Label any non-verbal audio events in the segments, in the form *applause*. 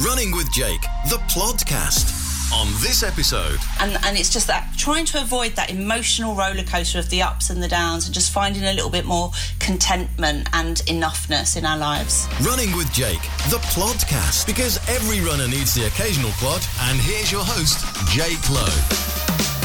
Running with Jake, the podcast On this episode, and and it's just that trying to avoid that emotional roller coaster of the ups and the downs and just finding a little bit more contentment and enoughness in our lives Running with Jake, the podcast, because every runner needs the occasional plod. And here's your host, Jake Lowe.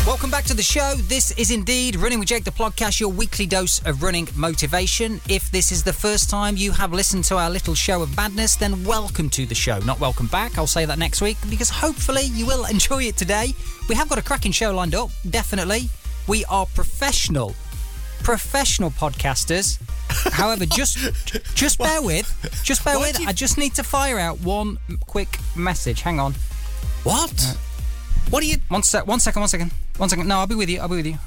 Welcome back to the show. This is indeed Running with Jake, the podcast, your weekly dose of running motivation. If this is the first time you have listened to our little show of madness, then welcome to the show. Not welcome back. I'll say that next week because hopefully you will enjoy it today. We have got a cracking show lined up, definitely. We are professional, professional podcasters. However, just just *laughs* bear with, just bear with. you- I just need to fire out one quick message. Hang on. What? Uh, what are you? One sec. One second. One second. One second. No, I'll be with you. I'll be with you.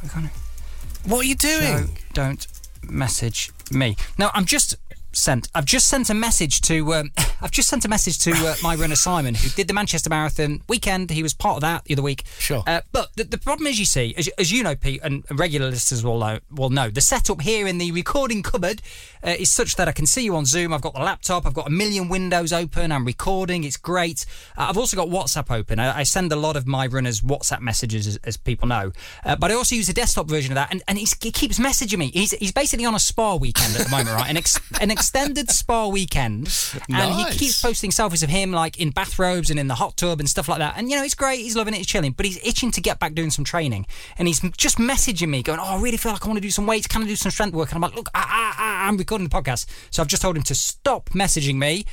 What are you doing? don't message me. No, I'm just sent. I've just sent a message to. Um, *laughs* I've just sent a message to uh, my runner Simon, who did the Manchester Marathon weekend. He was part of that the other week. Sure. Uh, but the, the problem is, you see, as, as you know, Pete, and regular listeners will know, will know, the setup here in the recording cupboard uh, is such that I can see you on Zoom. I've got the laptop. I've got a million windows open. I'm recording. It's great. Uh, I've also got WhatsApp open. I, I send a lot of my runners WhatsApp messages, as, as people know. Uh, but I also use a desktop version of that, and, and he's, he keeps messaging me. He's, he's basically on a spa weekend at the moment, right? An, ex, an extended spa weekend, and he keeps posting selfies of him like in bathrobes and in the hot tub and stuff like that. And you know, it's great. He's loving it. He's chilling, but he's itching to get back doing some training. And he's just messaging me, going, "Oh, I really feel like I want to do some weights. Can I do some strength work?" And I'm like, "Look, I, I, I, I'm recording the podcast, so I've just told him to stop messaging me.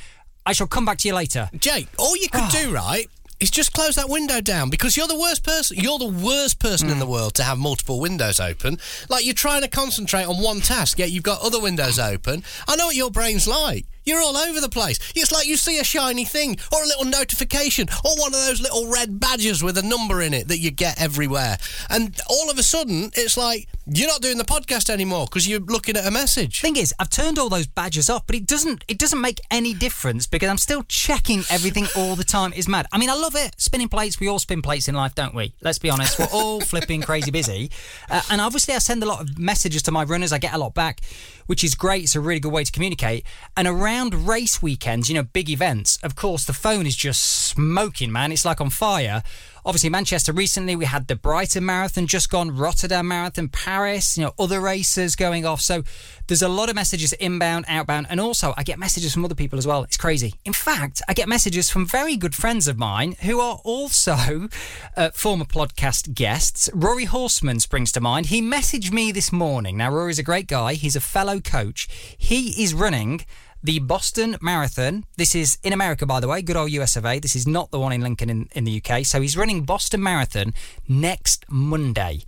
I shall come back to you later." Jake, all you could ah. do, right, is just close that window down because you're the worst person. You're the worst person in the hmm. world to have multiple windows open. Like you're trying to concentrate on one task, yet you've got other windows open. I know what your brain's like. You're all over the place. It's like you see a shiny thing or a little notification or one of those little red badges with a number in it that you get everywhere. And all of a sudden, it's like you're not doing the podcast anymore because you're looking at a message. Thing is, I've turned all those badges off, but it doesn't it doesn't make any difference because I'm still checking everything all the time. It's mad. I mean, I love it. Spinning plates. We all spin plates in life, don't we? Let's be honest. We're all *laughs* flipping crazy busy, uh, and obviously, I send a lot of messages to my runners. I get a lot back, which is great. It's a really good way to communicate. And around race weekends, you know, big events, of course, the phone is just smoking, man. It's like on fire. Obviously, Manchester recently, we had the Brighton Marathon just gone, Rotterdam Marathon, Paris, you know, other races going off. So there's a lot of messages inbound, outbound, and also I get messages from other people as well. It's crazy. In fact, I get messages from very good friends of mine who are also *laughs* uh, former podcast guests. Rory Horseman springs to mind. He messaged me this morning. Now, Rory's a great guy, he's a fellow coach. He is running the Boston Marathon. This is in America, by the way. Good old US of A. This is not the one in Lincoln in, in the UK. So he's running Boston Marathon next Monday.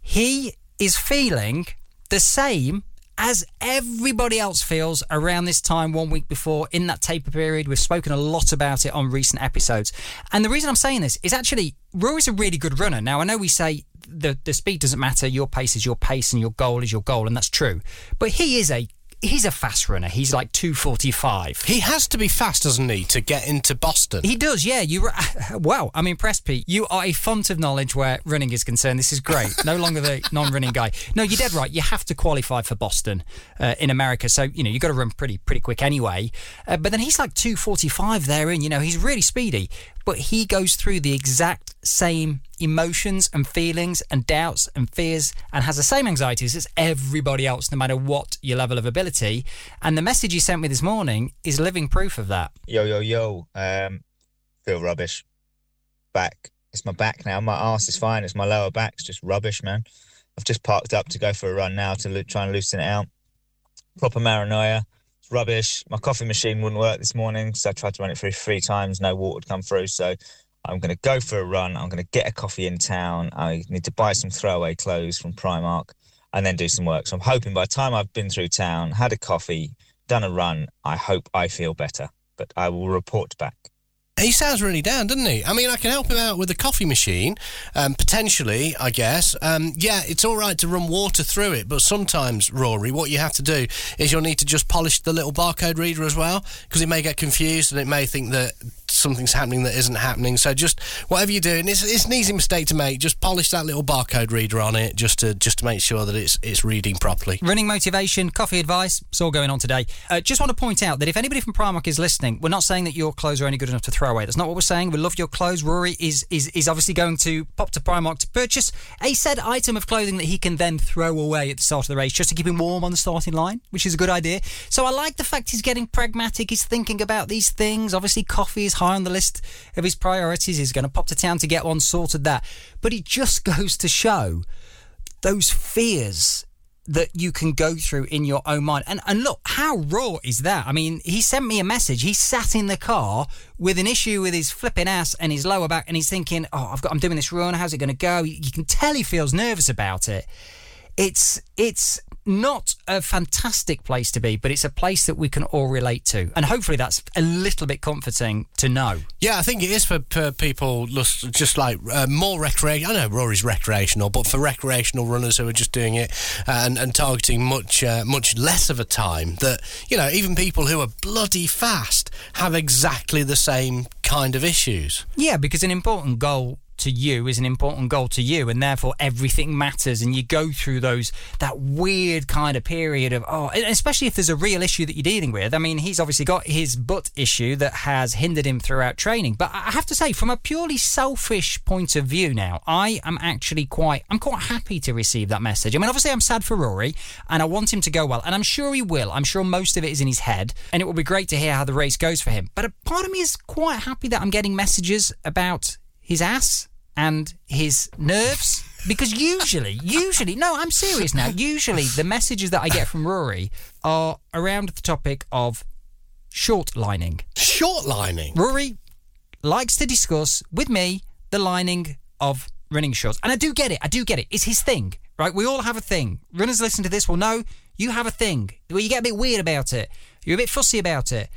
He is feeling the same as everybody else feels around this time one week before in that taper period. We've spoken a lot about it on recent episodes. And the reason I'm saying this is actually Rory's a really good runner. Now I know we say the the speed doesn't matter, your pace is your pace and your goal is your goal, and that's true. But he is a he's a fast runner. He's like 245. He has to be fast, doesn't he, to get into Boston? He does, yeah. You wow, *laughs* I'm impressed, Pete. You are a font of knowledge where running is concerned. This is great. No longer the *laughs* non-running guy. No, you're dead right. You have to qualify for Boston uh, in America, so you know you've got to run pretty pretty quick anyway. Uh, but then he's like 245 there, and you know he's really speedy. But he goes through the exact same emotions and feelings and doubts and fears and has the same anxieties as everybody else, no matter what your level of ability. And the message you sent me this morning is living proof of that. Yo, yo, yo. Um, feel rubbish. Back. It's my back now. My arse is fine. It's my lower back's just rubbish, man. I've just parked up to go for a run now to lo- try and loosen it out. Proper paranoia. It's rubbish. My coffee machine wouldn't work this morning, so I tried to run it through three times. No water would come through. So I'm going to go for a run. I'm going to get a coffee in town. I need to buy some throwaway clothes from Primark and then do some work. So I'm hoping by the time I've been through town, had a coffee, done a run, I hope I feel better. But I will report back. He sounds really down, doesn't he? I mean, I can help him out with the coffee machine, um, potentially, I guess. Um, yeah, it's all right to run water through it, but sometimes, Rory, what you have to do is you'll need to just polish the little barcode reader as well, because it may get confused and it may think that something's happening that isn't happening. So just whatever you're doing, it's, it's an easy mistake to make. Just polish that little barcode reader on it, just to just to make sure that it's it's reading properly. Running motivation, coffee advice, it's all going on today. Uh, just want to point out that if anybody from Primark is listening, we're not saying that your clothes are only good enough to throw away. That's not what we're saying. We love your clothes. Rory is is is obviously going to pop to Primark to purchase a said item of clothing that he can then throw away at the start of the race just to keep him warm on the starting line, which is a good idea. So I like the fact he's getting pragmatic. He's thinking about these things. Obviously, coffee is high on the list of his priorities. He's going to pop to town to get one sorted. That, but it just *laughs* goes to show those fears that you can go through in your own mind. And and look, how raw is that? I mean, he sent me a message. He sat in the car with an issue with his flipping ass and his lower back, and he's thinking, "Oh, I've got, I'm doing this run. How's it going to go?" You can tell he feels nervous about it. It's it's not a fantastic place to be, but it's a place that we can all relate to, and hopefully that's a little bit comforting to know. Yeah, I think it is for, for people just, like uh, more recreation. I know Rory's recreational, but for recreational runners who are just doing it and, and targeting much uh, much less of a time, that you know even people who are bloody fast have exactly the same kind of issues. Yeah, because an important goal to you is an important goal to you and therefore everything matters. And you go through those that weird kind of period of oh especially if there's a real issue that you're dealing with. I mean he's obviously got his butt issue that has hindered him throughout training. But i have to say from a purely selfish point of view now i am actually quite i'm quite happy to receive that message. I mean obviously i'm sad for rory and i want him to go well and i'm sure he will. I'm sure most of it is in his head and it will be great to hear how the race goes for him. But a part of me is quite happy that i'm getting messages about his ass and his nerves? Because usually usually no i'm serious now. Usually the messages that i get from rory are around the topic of short lining. Short lining. rory likes to discuss with me the lining of running shorts. And i do get it i do get it. It's his thing right? We all have a thing. Runners listen to this will know you have a thing. Where you get a bit weird about it. You're a bit fussy about it.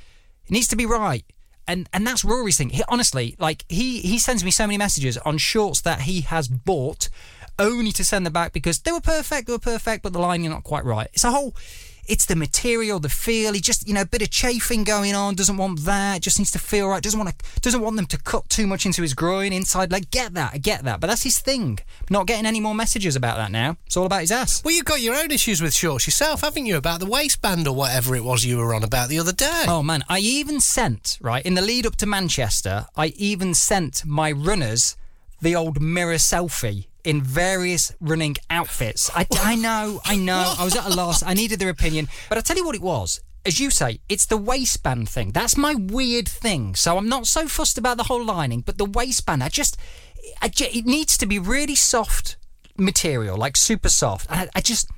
It needs to be right and and that's Rory's thing. He, honestly, like he he sends me so many messages on shorts that he has bought, only to send them back because they were perfect, they were perfect, but the lining you're not quite right. It's a whole. It's the material, the feel. He just, you know, a bit of chafing going on. Doesn't want that. Just needs to feel right. Doesn't want to. Doesn't want them to cut too much into his groin inside. Like, get that. I get that. But that's his thing. Not getting any more messages about that now. It's all about his ass. Well, you've got your own issues with shorts yourself, haven't you? About the waistband or whatever it was you were on about the other day. Oh man, I even sent right in the lead up to Manchester. I even sent my runners the old mirror selfie in various running outfits. I, I know, I know. I was at a loss. I needed their opinion, but I tell you what it was. As you say, it's the waistband thing. That's my weird thing. So I'm not so fussed about the whole lining, but the waistband, I just, I ju- it needs to be really soft material, like super soft. I, I just,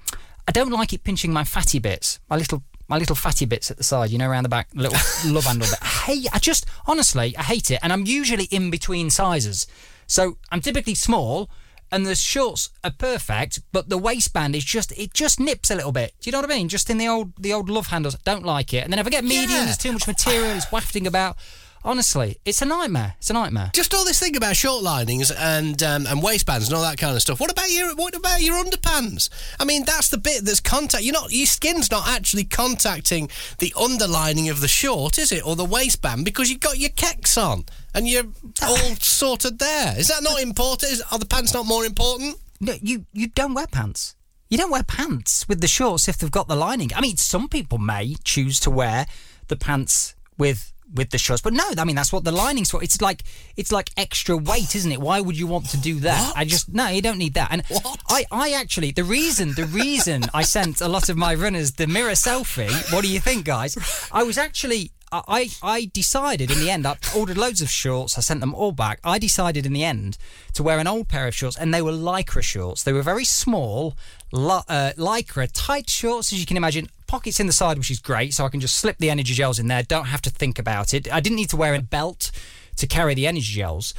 I don't like it pinching my fatty bits, my little my little fatty bits at the side, you know, around the back, little *laughs* love handle bit. I hate, I just, honestly, I hate it. And I'm usually in between sizes. So I'm typically small and the shorts are perfect, but the waistband is just, it just nips a little bit. Do you know what I mean? Just in the old, the old love handles. Don't like it. And then if I get medium, Yeah. there's too much material, it's wafting about. Honestly, it's a nightmare. It's a nightmare. Just all this thing about short linings and um, and waistbands and all that kind of stuff. What about your what about your underpants? I mean, that's the bit that's contact. You're not your skin's not actually contacting the underlining of the short, is it, or the waistband because you've got your kecks on and you're all *sighs* sorted there. Is that not important? Is, are the pants not more important? No, you you don't wear pants. You don't wear pants with the shorts if they've got the lining. I mean, some people may choose to wear the pants with with the shorts, but no, I mean that's what the lining's for. It's like it's like extra weight, isn't it? Why would you want to do that? What? I just no, you don't need that. And What? I I actually the reason the reason I sent a lot of my runners the mirror selfie. What do you think, guys? I was actually. I, I decided in the end, I ordered loads of shorts. I sent them all back. I decided in the end to wear an old pair of shorts, and they were lycra shorts. They were very small, uh, lycra, tight shorts, as you can imagine. Pockets in the side, which is great, so I can just slip the energy gels in there. Don't have to think about it. I didn't need to wear a belt to carry the energy gels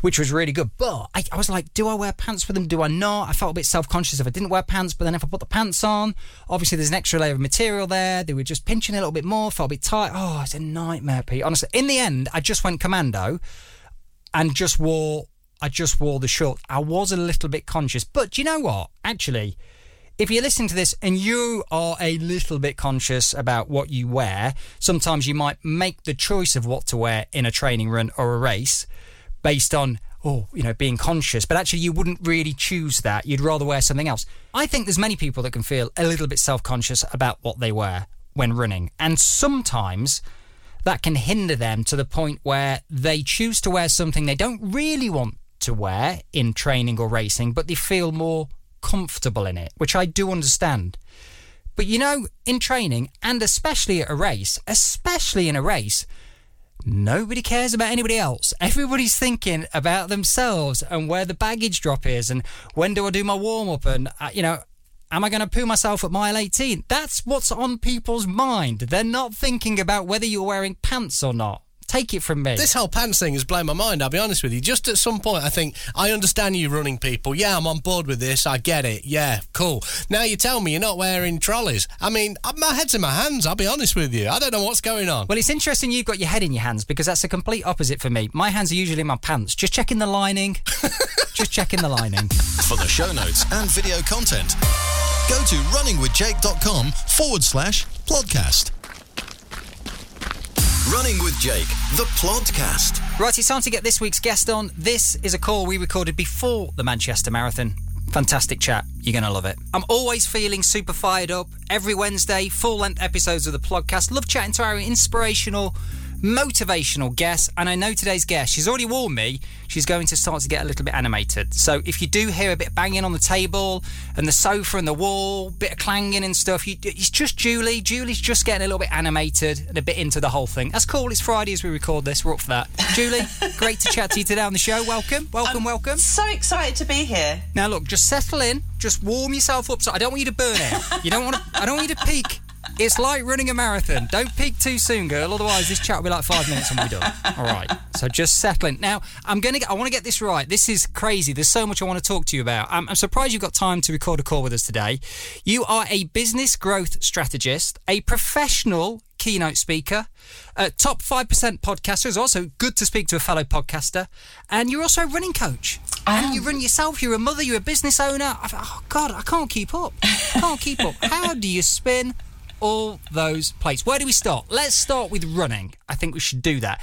which was really good. But I, I was like, do I wear pants with them? Do I not? I felt a bit self conscious if I didn't wear pants, but then if I put the pants on, obviously there's an extra layer of material there. They were just pinching a little bit more, felt a bit tight. Oh, it's a nightmare, Pete. Honestly, in the end, I just went commando and just wore. I just wore the short. I was a little bit conscious, but do you know what? Actually, if you're listening to this and you are a little bit conscious about what you wear, sometimes you might make the choice of what to wear in a training run or a race based on oh, you know, being conscious, but actually you wouldn't really choose that. You'd rather wear something else. I think there's many people that can feel a little bit self-conscious about what they wear when running, and sometimes that can hinder them to the point where they choose to wear something they don't really want to wear in training or racing, but they feel more comfortable in it, which I do understand. But you know, in training, and especially at a race, especially in a race, nobody cares about anybody else. *laughs* Everybody's thinking about themselves and where the baggage drop is and when do I do my warm up and, uh, you know, am I going to poo myself at mile 18? That's what's on people's mind. They're not thinking about whether you're wearing pants or not. Take it from me. This whole pants thing has blown my mind, I'll be honest with you. Just at some point, I think, I understand you running people. Yeah, I'm on board with this. I get it. Yeah, cool. Now you tell me you're not wearing trolleys. I mean, uh, my head's in my hands, I'll be honest with you. I don't know what's going on. Well, it's interesting you've got your head in your hands because that's a complete opposite for me. My hands are usually in my pants. Just checking the lining. *laughs* Just checking the lining. For the show notes and video content, go to runningwithjake.com forward slash podcast. Running with Jake, the podcast. Right, it's time to get this week's guest on. This is a call we recorded before the Manchester Marathon. Fantastic chat. You're going to love it. I'm always feeling super fired up. Every Wednesday, full length episodes of the podcast. Love chatting to our inspirational, motivational guest. And I know today's guest, she's already warned me, she's going to start to get a little bit animated. So if you do hear a bit of banging on the table and the sofa and the wall, bit of clanging and stuff, you, it's just Julie. Julie's just getting a little bit animated and a bit into the whole thing. That's cool. It's Friday as we record this. We're up for that. Julie, *laughs* great to chat to you today on the show. Welcome, welcome, I'm welcome. So excited to be here. Now look, just settle in, just warm yourself up. So I don't want you to burn out. You don't want to. I don't want you to peak. It's like running a marathon. Don't peak too soon, girl. Otherwise, this chat will be like five minutes and we're done. All right. So just settling. Now, I'm gonna. Get, I want to get this right. This is crazy. There's so much I want to talk to you about. I'm, I'm surprised you've got time to record a call with us today. You are a business growth strategist, a professional keynote speaker, a top 5% podcaster. It's also good to speak to a fellow podcaster. And you're also a running coach. I and am. you run yourself. You're a mother. You're a business owner. I, oh, God, I can't keep up. I can't keep up. *laughs* How do you spin all those plates? Where do we start? Let's start with running. I think we should do that.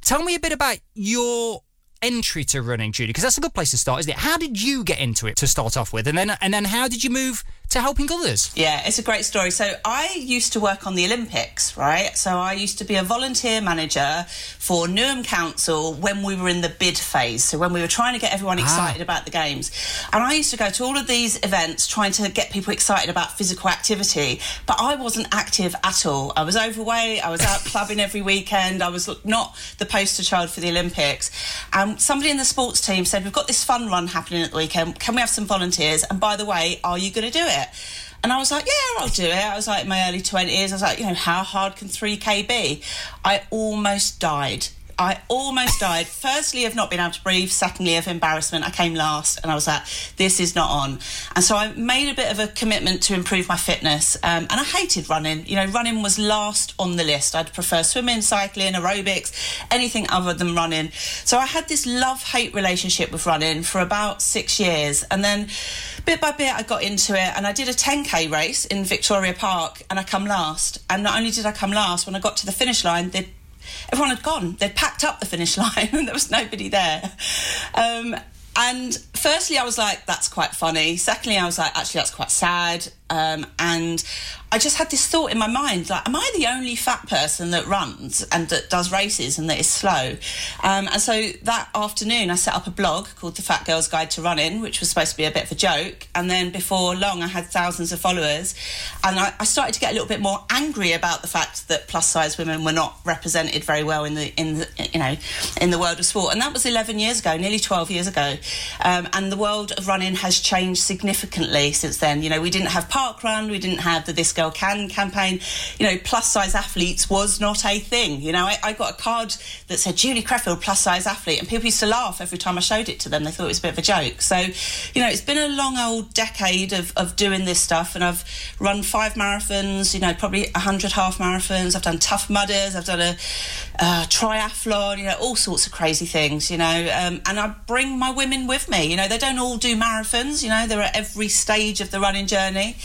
Tell me a bit about your entry to running, Judy, because that's a good place to start, isn't it? How did you get into it to start off with, and then and then how did you move to helping others? Yeah, it's a great story. So I used to work on the Olympics, right? So I used to be a volunteer manager for Newham Council when we were in the bid phase. So when we were trying to get everyone ah. excited about the games. And I used to go to all of these events trying to get people excited about physical activity, but I wasn't active at all. I was overweight, I was out *laughs* clubbing every weekend, I was not the poster child for the Olympics. And somebody in the sports team said, We've got this fun run happening at the weekend. Can we have some volunteers? And by the way, are you going to do it? And I was like, yeah, I'll do it. I was like my early 20s. I was like, you know, how hard can 3K be? I almost died. I almost died. Firstly, of not being able to breathe. Secondly, of embarrassment. I came last, and I was like, "This is not on." And so I made a bit of a commitment to improve my fitness. Um, and I hated running. You know, running was last on the list. I'd prefer swimming, cycling, aerobics, anything other than running. So I had this love-hate relationship with running for about six years, and then bit by bit I got into it, and I did a 10k race in Victoria Park, and I come last. And not only did I come last, when I got to the finish line, they everyone had gone. They'd packed up the finish *laughs* line and there was nobody there. Um, and firstly, I was like, that's quite funny. Secondly, I was like, actually, that's quite sad. Um, and I just had this thought in my mind like, am I the only fat person that runs and that does races and that is slow? Um, and so that afternoon, I set up a blog called The Fat Girl's Guide to Running, which was supposed to be a bit of a joke. And then before long, I had thousands of followers. And I, I started to get a little bit more angry about the fact that plus size women were not represented very well in the, in the, you know, in the world of sport. And that was 11 years ago, nearly 12 years ago. Um, and the world of running has changed significantly since then. You know, we didn't have park run, we didn't have the This Girl Can campaign, you know, plus size athletes was not a thing. You know, I, I got a card that said Julie Creffield plus size athlete, and people used to laugh every time I showed it to them. They thought it was a bit of a joke. So, you know, it's been a long old decade of, of doing this stuff, and I've run five marathons, you know, probably a hundred half marathons. I've done tough mudders. I've done a triathlon, you know, all sorts of crazy things, you know. Um, and I bring my women with me. You know, they don't all do marathons. You know, they're at every stage of the running journey.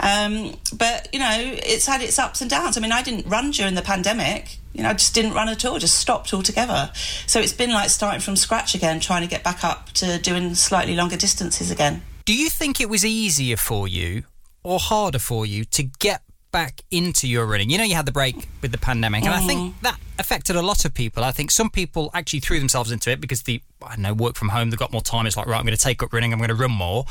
Um, but you know, it's had its ups and downs. I mean, I didn't run during the pandemic. You know, I just didn't run at all. Just stopped altogether. So it's been like starting from scratch again, trying to get back up to doing slightly longer distances again. Do you think it was easier for you or harder for you to get back into your running? You know, you had the break with the pandemic, and I think Mm-hmm. that affected a lot of people. I think some people actually threw themselves into it because the I don't know work from home, they've got more time. It's like right, I'm going to take up running. I'm going to run more,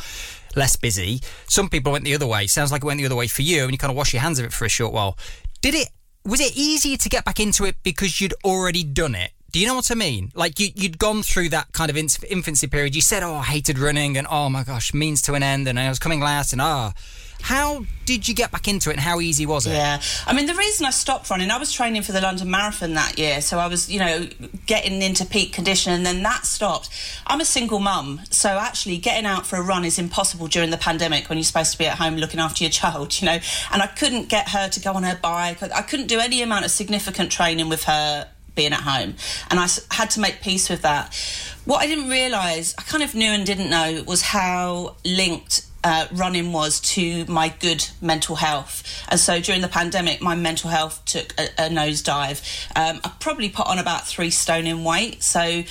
less busy. Some people went the other way. Sounds like it went the other way for you, and you kind of wash your hands of it for a short while. Did it? Was it easier to get back into it because you'd already done it? Do you know what I mean? Like you, you'd gone through that kind of inf- infancy period. You said, "Oh, I hated running," and "Oh my gosh, means to an end," and I was coming last, and ah. How did you get back into it, and how easy was it? Yeah, I mean the reason I stopped running, I was training for the London Marathon that year, so I was, you know, getting into peak condition, and then that stopped. I'm a single mum, so actually getting out for a run is impossible during the pandemic when you're supposed to be at home looking after your *laughs* child, you know. And I couldn't get her to go on her bike. I couldn't do any amount of significant training with her being at home, and I had to make peace with that. What I didn't realise, I kind of knew and didn't know, was how linked uh, running was to my good mental health. And so during the pandemic, my mental health took a, a nosedive. Um, I probably put on about three stone in weight. So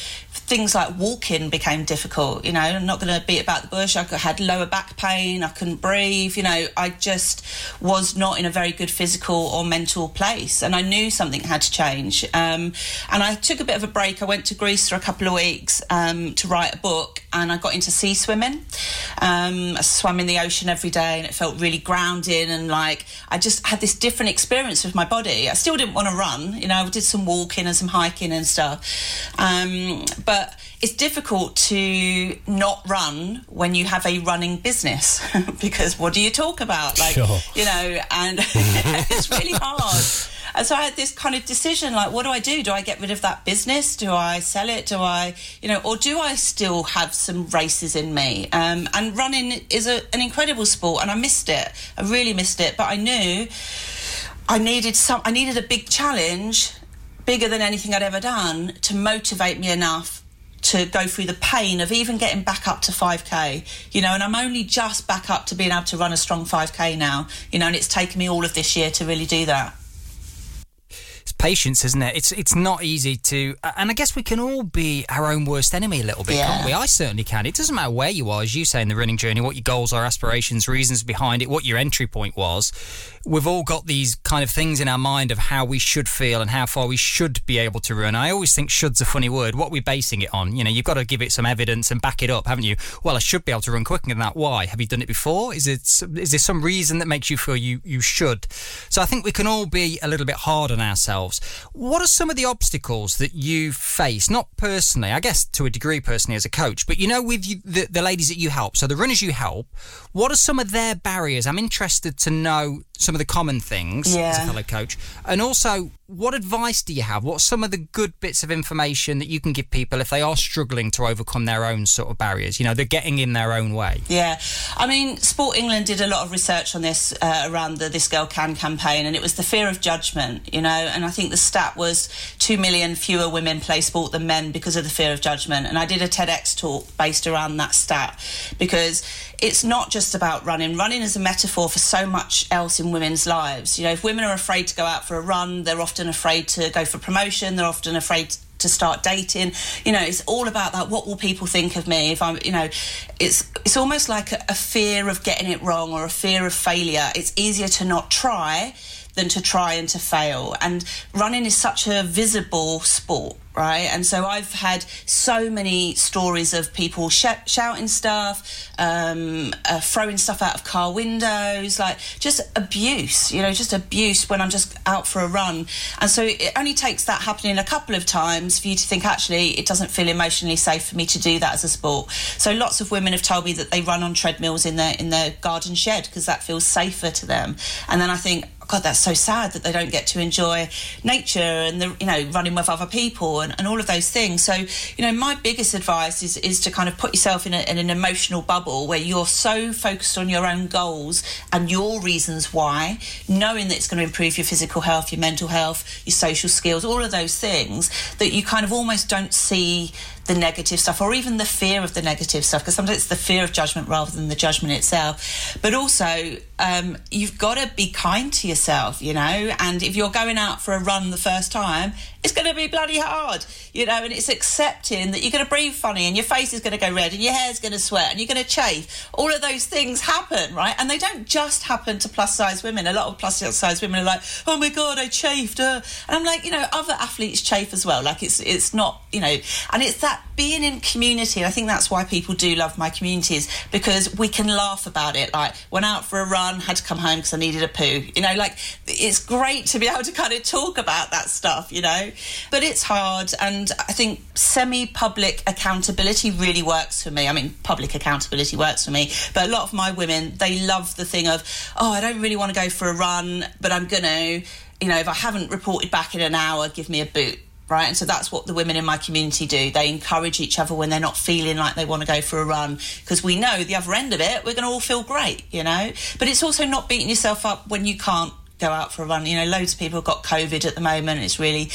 things like walking became difficult. You know, I'm not going to beat about the bush. I had lower back pain. I couldn't breathe. You know, I just was not in a very good physical or mental place. And I knew something had to change. Um, and I took a bit of a break. I went to Greece for a couple of weeks um, to write a book and I got into sea swimming. Um, I swam in the ocean every day and it felt really grounding and like I just had this different experience with my body. I still didn't want to run, you know, I did some walking and some hiking and stuff. Um, but it's difficult to not run when you have a running business *laughs* because what do you talk about? Like, Sure. you know, and *laughs* it's really hard. And so I had this kind of decision like, what do I do? Do I get rid of that business? Do I sell it? Do I, you know, or do I still have some races in me? Um, and running is a, an incredible sport, and I missed it. I really missed it. But I knew I needed some, I needed a big challenge, bigger than anything I'd ever done, to motivate me enough to go through the pain of even getting back up to 5k you know and i'm only just back up to being able to run a strong 5k now you know and it's taken me all of this year to really do that patience, isn't it? It's it's not easy to, and I guess we can all be our own worst enemy a little bit, can't we? I certainly can. It doesn't matter where you are, as you say in the running journey, what your goals are, aspirations, reasons behind it, what your entry point was. We've all got these kind of things in our mind of how we should feel and how far we should be able to run. I always think "should's" a funny word. What are we basing it on? You know, you've got to give it some evidence and back it up, haven't you? Well, I should be able to run quicker than that. Why? Have you done it before? Is it is there some reason that makes you feel you you should? So I think we can all be a little bit hard on ourselves. What are some of the obstacles that you face? Not personally, I guess to a degree personally as a coach, but you know, with you, the, the ladies that you help, so the runners you help, what are some of their barriers? I'm interested to know some of the common things as a fellow coach, and also what advice do you have? What's some of the good bits of information that you can give people if they are struggling to overcome their own sort of barriers? You know, they're getting in their own way. Yeah, I mean, Sport England did a lot of research on this uh, around the This Girl Can campaign, and it was the fear of judgment, you know. And I think the stat was two million fewer women play sport than men because of the fear of judgment. And I did a TEDx talk based around that stat because it's not just about running. Running is a metaphor for so much else in women's lives. You know, if women are afraid to go out for a run, they're often afraid to go for promotion, they're often afraid to start dating. You know, it's all about that. What will people think of me if I'm, you know, it's it's almost like a, a fear of getting it wrong or a fear of failure. It's easier to not try than to try and to fail. And running is such a visible sport. Right? And so I've had so many stories of people sh- shouting stuff, um, uh, throwing stuff out of car windows, like just abuse, you know, just abuse when I'm just out for a run. And so it only takes that happening a couple of times for you to think, actually, it doesn't feel emotionally safe for me to do that as a sport. So lots of women have told me that they run on treadmills in their in their garden shed because that feels safer to them. And then I think, God, that's so sad that they don't get to enjoy nature and the you know running with other people and, and all of those things. So you know, my biggest advice is is to kind of put yourself in, a, in an emotional bubble where you're so focused on your own goals and your reasons why, knowing that it's going to improve your physical health, your mental health, your social skills, all of those things that you kind of almost don't see the negative stuff or even the fear of the negative stuff because sometimes it's the fear of judgment rather than the judgment itself but also um, you've got to be kind to yourself you know and if you're going out for a run the first time it's going to be bloody hard, you know, and it's accepting that you're going to breathe funny and your face is going to go red and your hair's going to sweat and you're going to chafe. All of those things happen, right? And they don't just happen to plus size women. A lot of plus size women are like, oh my God, I chafed. Uh. And I'm like, you know, other athletes chafe as well. Like it's, it's not, you know, and it's that being in community. And I think that's why people do love my communities because we can laugh about it. Like went out for a run, had to come home because I needed a poo. You know, like it's great to be able to kind of talk about that stuff, you know. But it's hard, and I think semi public accountability really works for me. I mean, public accountability works for me, but a lot of my women, they love the thing of, oh, I don't really want to go for a run, but I'm going to, you know, if I haven't reported back in an hour, give me a boot right? And so that's what the women in my community do. They encourage each other when they're not feeling like they want to go for a run because we know the other end of it, we're going to all feel great, you know? But it's also not beating yourself up when you can't go out for a run. You know, loads of people have got COVID at the moment. It's really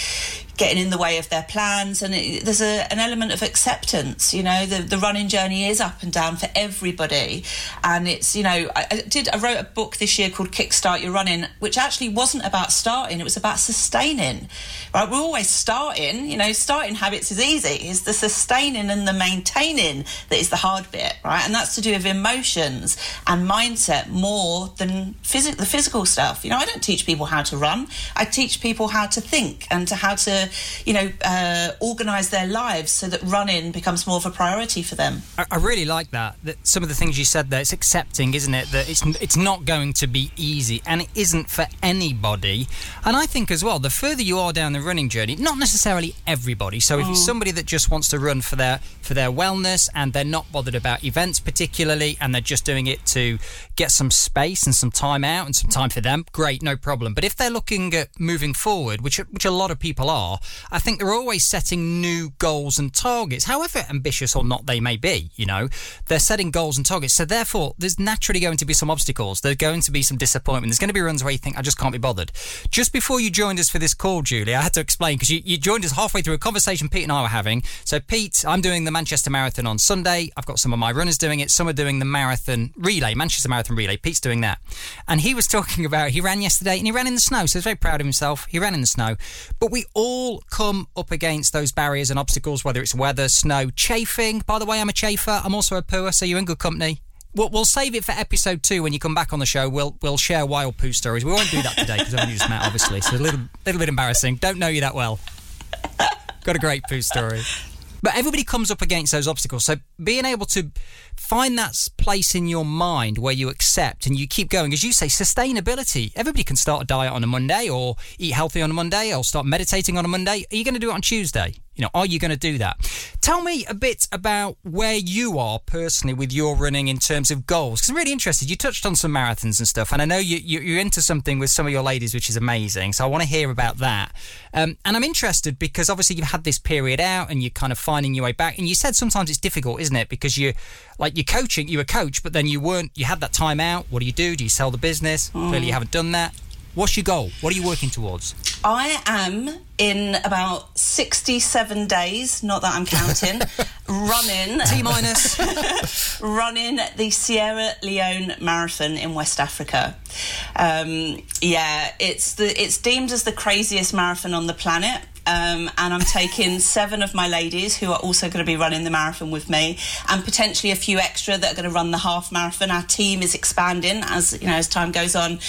getting in the way of their plans. And it, there's a, an element of acceptance you know the, the running journey is up and down for everybody. And it's you know I, I, did I wrote a book this year called Kickstart Your Running which actually wasn't about starting it was about sustaining right? We're always starting you know starting habits is easy it's the sustaining and the maintaining that is the hard bit right? And that's to do with emotions and mindset more than phys- the physical stuff. You know I don't teach people how to run. I teach people how to think and to how to you know, uh, organise their lives so that running becomes more of a priority for them. I, I, really like that. That some of the things you said there, it's accepting, isn't it? That it's it's not going to be easy, and it isn't for anybody. And I think as well, the further you are down the running journey, not necessarily everybody. So if mm. you're somebody that just wants to run for their for their wellness and they're not bothered about events particularly, and they're just doing it to get some space and some time out and some time for them, great, no problem. But if they're looking at moving forward, which which a lot of people are I think they're always setting new goals and targets, however ambitious or not they may be. You know, they're setting goals and targets. So therefore, there's naturally going to be some obstacles. There's going to be some disappointment. There's going to be runs where you think, I just can't be bothered. Just before you joined us for this call, Julie, I had to explain because you, you joined us halfway through a conversation Pete and I were having. So, Pete, I'm doing the Manchester Marathon on Sunday. I've got some of my runners doing it. Some are doing the marathon relay, Manchester Marathon relay. Pete's doing that. And he was talking about, he ran yesterday and he ran in the snow. So he's very proud of himself. He ran in the snow. But we all come up against those barriers and obstacles, whether it's weather, snow, chafing. By the way, I'm a chafer. I'm also a pooer, so you're in good company. We'll, we'll save it for episode two when you come back on the show. We'll we'll share wild poo stories. We won't do that today because I've just obviously. So a little little bit embarrassing. Don't know you that well. Got a great poo story. But everybody comes up against those obstacles. So being able to find that place in your mind where you accept and you keep going, as you say, sustainability. Everybody can start a diet on a Monday or eat healthy on a Monday or start meditating on a Monday. Are you going to do it on Tuesday? You know, are you going to do that? Tell me a bit about where you are personally with your running in terms of goals. Because I'm really interested. You touched on some marathons and stuff, and I know you, you, are into something with some of your ladies, which is amazing. So I want to hear about that. Um, and I'm interested because obviously you've had this period out and you're kind of finding your way back. And you said sometimes it's difficult, isn't it? Because you're like, you're coaching, you're a coach, but then you weren't. You had that time out. What do you do? Do you sell the business? Mm. Clearly, you haven't done that. What's your goal? What are you working towards? I am in about 67 days, not that I'm counting, *laughs* running. T minus. *laughs* running the Sierra Leone Marathon in West Africa. Um, yeah, it's the it's deemed as the craziest marathon on the planet um, and I'm taking seven of my ladies who are also going to be running the marathon with me, and potentially a few extra that are going to run the half marathon. Our team is expanding as you know as time goes on,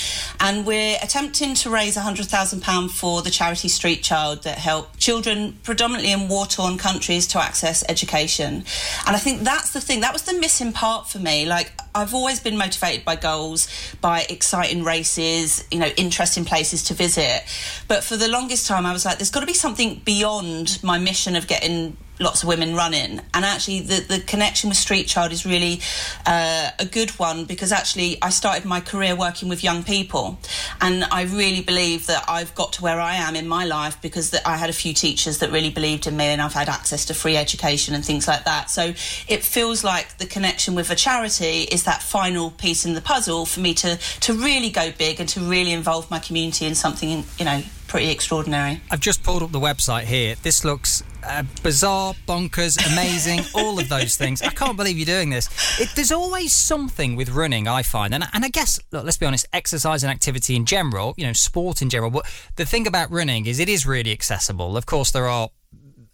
and we're attempting to raise hundred thousand pound for the charity Street Child that help children predominantly in war torn countries to access education. And I think that's the thing that was the missing part for me. Like I've always been motivated by goals, by exciting races, you know, interesting places to visit. But for the longest time, I was like, there's got to be something beyond my mission of getting lots of women running. And actually, the, the connection with Street Child is really uh, a good one because actually, I started my career working with young people. And I really believe that I've got to where I am in my life because I had a few teachers that really believed in me and I've had access to free education and things like that. So it feels like the connection with a charity is that final piece in the puzzle for me to, to really go big and to really involve my community in something, you know, pretty extraordinary. I've just pulled up the website here. This looks uh, bizarre, bonkers, amazing, *laughs* all of those things. I can't believe you're doing this. It, there's always something with running, I find, and and I guess look, let's be honest, exercise and activity in general, you know, sport in general. But the thing about running is it is really accessible. Of course, there are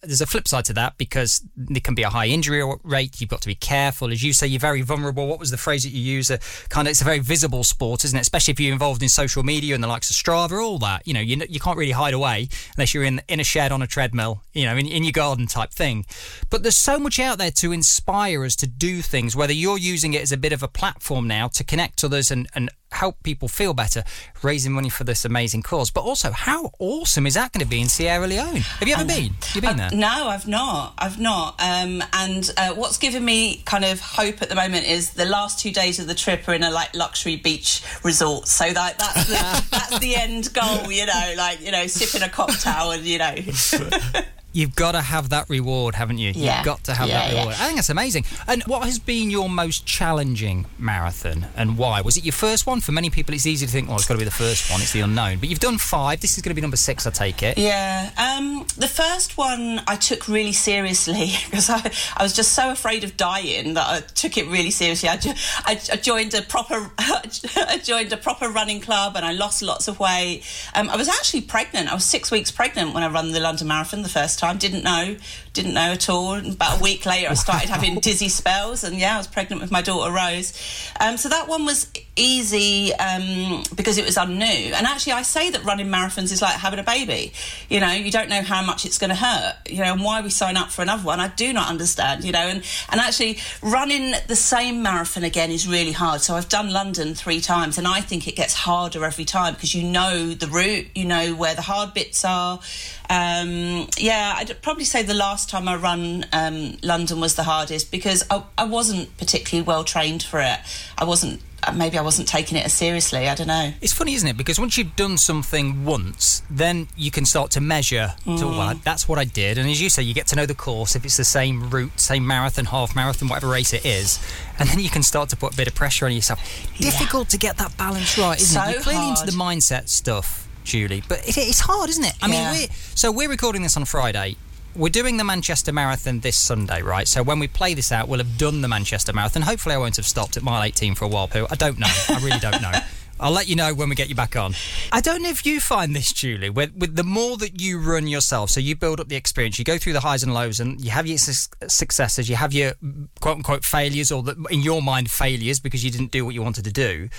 there's a flip side to that because there can be a high injury rate. You've got to be careful. As you say, you're very vulnerable. What was the phrase that you use? Kind of, it's a very visible sport, isn't it? Especially if you're involved in social media and the likes of Strava, all that. You know, you, you can't really hide away unless you're in in a shed on a treadmill, you know, in, in your garden type thing. But there's so much out there to inspire us to do things, whether you're using it as a bit of a platform now to connect others and, and help people feel better, raising money for this amazing cause. But also, how awesome is that going to be in Sierra Leone? Have you ever been? You been there? No, I've not. I've not. Um, and uh, what's given me kind of hope at the moment is the last two days of the trip are in a like luxury beach resort. So that that's the, *laughs* that's the end goal. You know, like you know, sipping a cocktail and you know. *laughs* You've got to have that reward, haven't you? Yeah. You've got to have Yeah, that reward. I think that's amazing. And what has been your most challenging marathon and why? Was it your first one? For many people, it's easy to think, oh, it's got to be the first one. It's the unknown. But you've done five. This is going to be number six, I take it. Yeah, um, the first one I took really seriously *laughs* because I, I was just so afraid of dying that I took it really seriously. I, jo- I, I joined a proper *laughs* I joined a proper running club and I lost lots of weight. Um, I was actually pregnant. I was six weeks pregnant when I ran the London Marathon the first time. Didn't know, didn't know at all. And about a week later, I started having *laughs* dizzy spells, and yeah, I was pregnant with my daughter Rose. Um, so that one was easy um, because it was unnew. And actually, I say that running marathons is like having a baby. You know, you don't know how much it's going to hurt. You know, and why we sign up for another one, I do not understand. You know, and and actually running the same marathon again is really hard. So I've done London three times, and I think it gets harder every time because you know the route, you know where the hard bits are. Um, yeah, I'd probably say the last time I run um, London was the hardest because I, I wasn't particularly well trained for it. I wasn't. Maybe I wasn't taking it as seriously. I don't know. It's funny, isn't it? Because once you've done something once, then you can start to measure. To, Mm. well, that's what I did. And as you say, you get to know the course. If it's the same route, same marathon, half marathon, whatever race it is, and then you can start to put a bit of pressure on yourself. Difficult to get that balance right, isn't it? You're clearly into the mindset stuff, Julie, but it, it's hard, isn't it? I Yeah. mean, we're, so we're recording this on Friday. We're doing the Manchester Marathon this Sunday, right? So when we play this out, we'll have done the Manchester Marathon. Hopefully, I won't have stopped at mile 18 for a while, Pooh. I don't know. I really don't know. *laughs* I'll let you know when we get you back on. I don't know if you find this, Julie, with, with the more that you run yourself, so you build up the experience, you go through the highs and lows, and you have your su- successes, you have your quote unquote failures, or the, in your mind, failures because you didn't do what you wanted to do.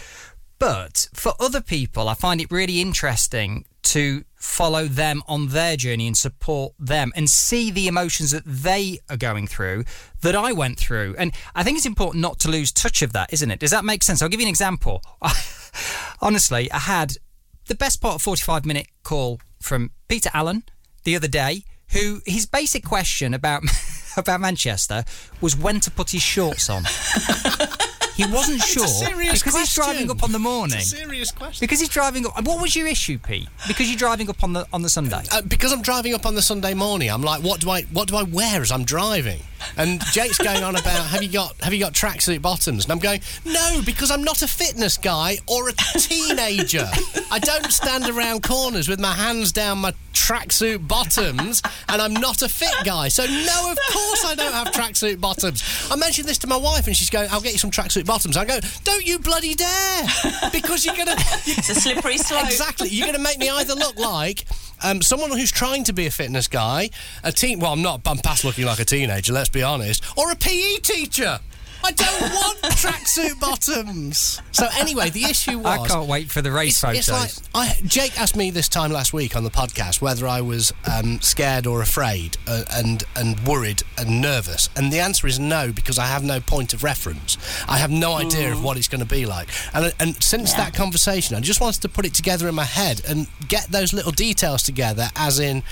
But for other people, I find it really interesting to follow them on their journey and support them and see the emotions that they are going through that I went through. And I think it's important not to lose touch of that, isn't it? Does that make sense? I'll give you an example. *laughs* Honestly, I had the best part of 45 minute call from Peter Allen the other day, who his basic question about *laughs* about Manchester was when to put his shorts on. *laughs* He wasn't sure It's a serious because he's driving up on the morning. Serious question. Because he's driving up. What was your issue, Pete? Because you're driving up on the on the Sunday. Uh, because I'm driving up on the Sunday morning, I'm like, what do I what do I wear as I'm driving? And Jake's going on about have you got have you got tracksuit bottoms? And I'm going no because I'm not a fitness guy or a teenager. I don't stand around corners with my hands down my tracksuit bottoms, and I'm not a fit guy. So no, of course I don't have tracksuit bottoms. I mentioned this to my wife, and she's going, "I'll get you some tracksuit bottoms." I go, "Don't you bloody dare!" Because you're gonna. *laughs* It's a slippery slope. Exactly. You're going to make me either look like um, someone who's trying to be a fitness guy, a teen. Well, I'm not. I'm past looking like a teenager. Let's be honest. Or a PE teacher. I don't want tracksuit bottoms. So anyway, the issue was. I can't wait for the race it's, photos. it's like I, Jake asked me this time last week on the podcast whether I was um, scared or afraid uh, and and worried and nervous, and the answer is no because I have no point of reference. I have no idea of what it's going to be like, and and since Yeah. that conversation, I just wanted to put it together in my head and get those little details together, as in.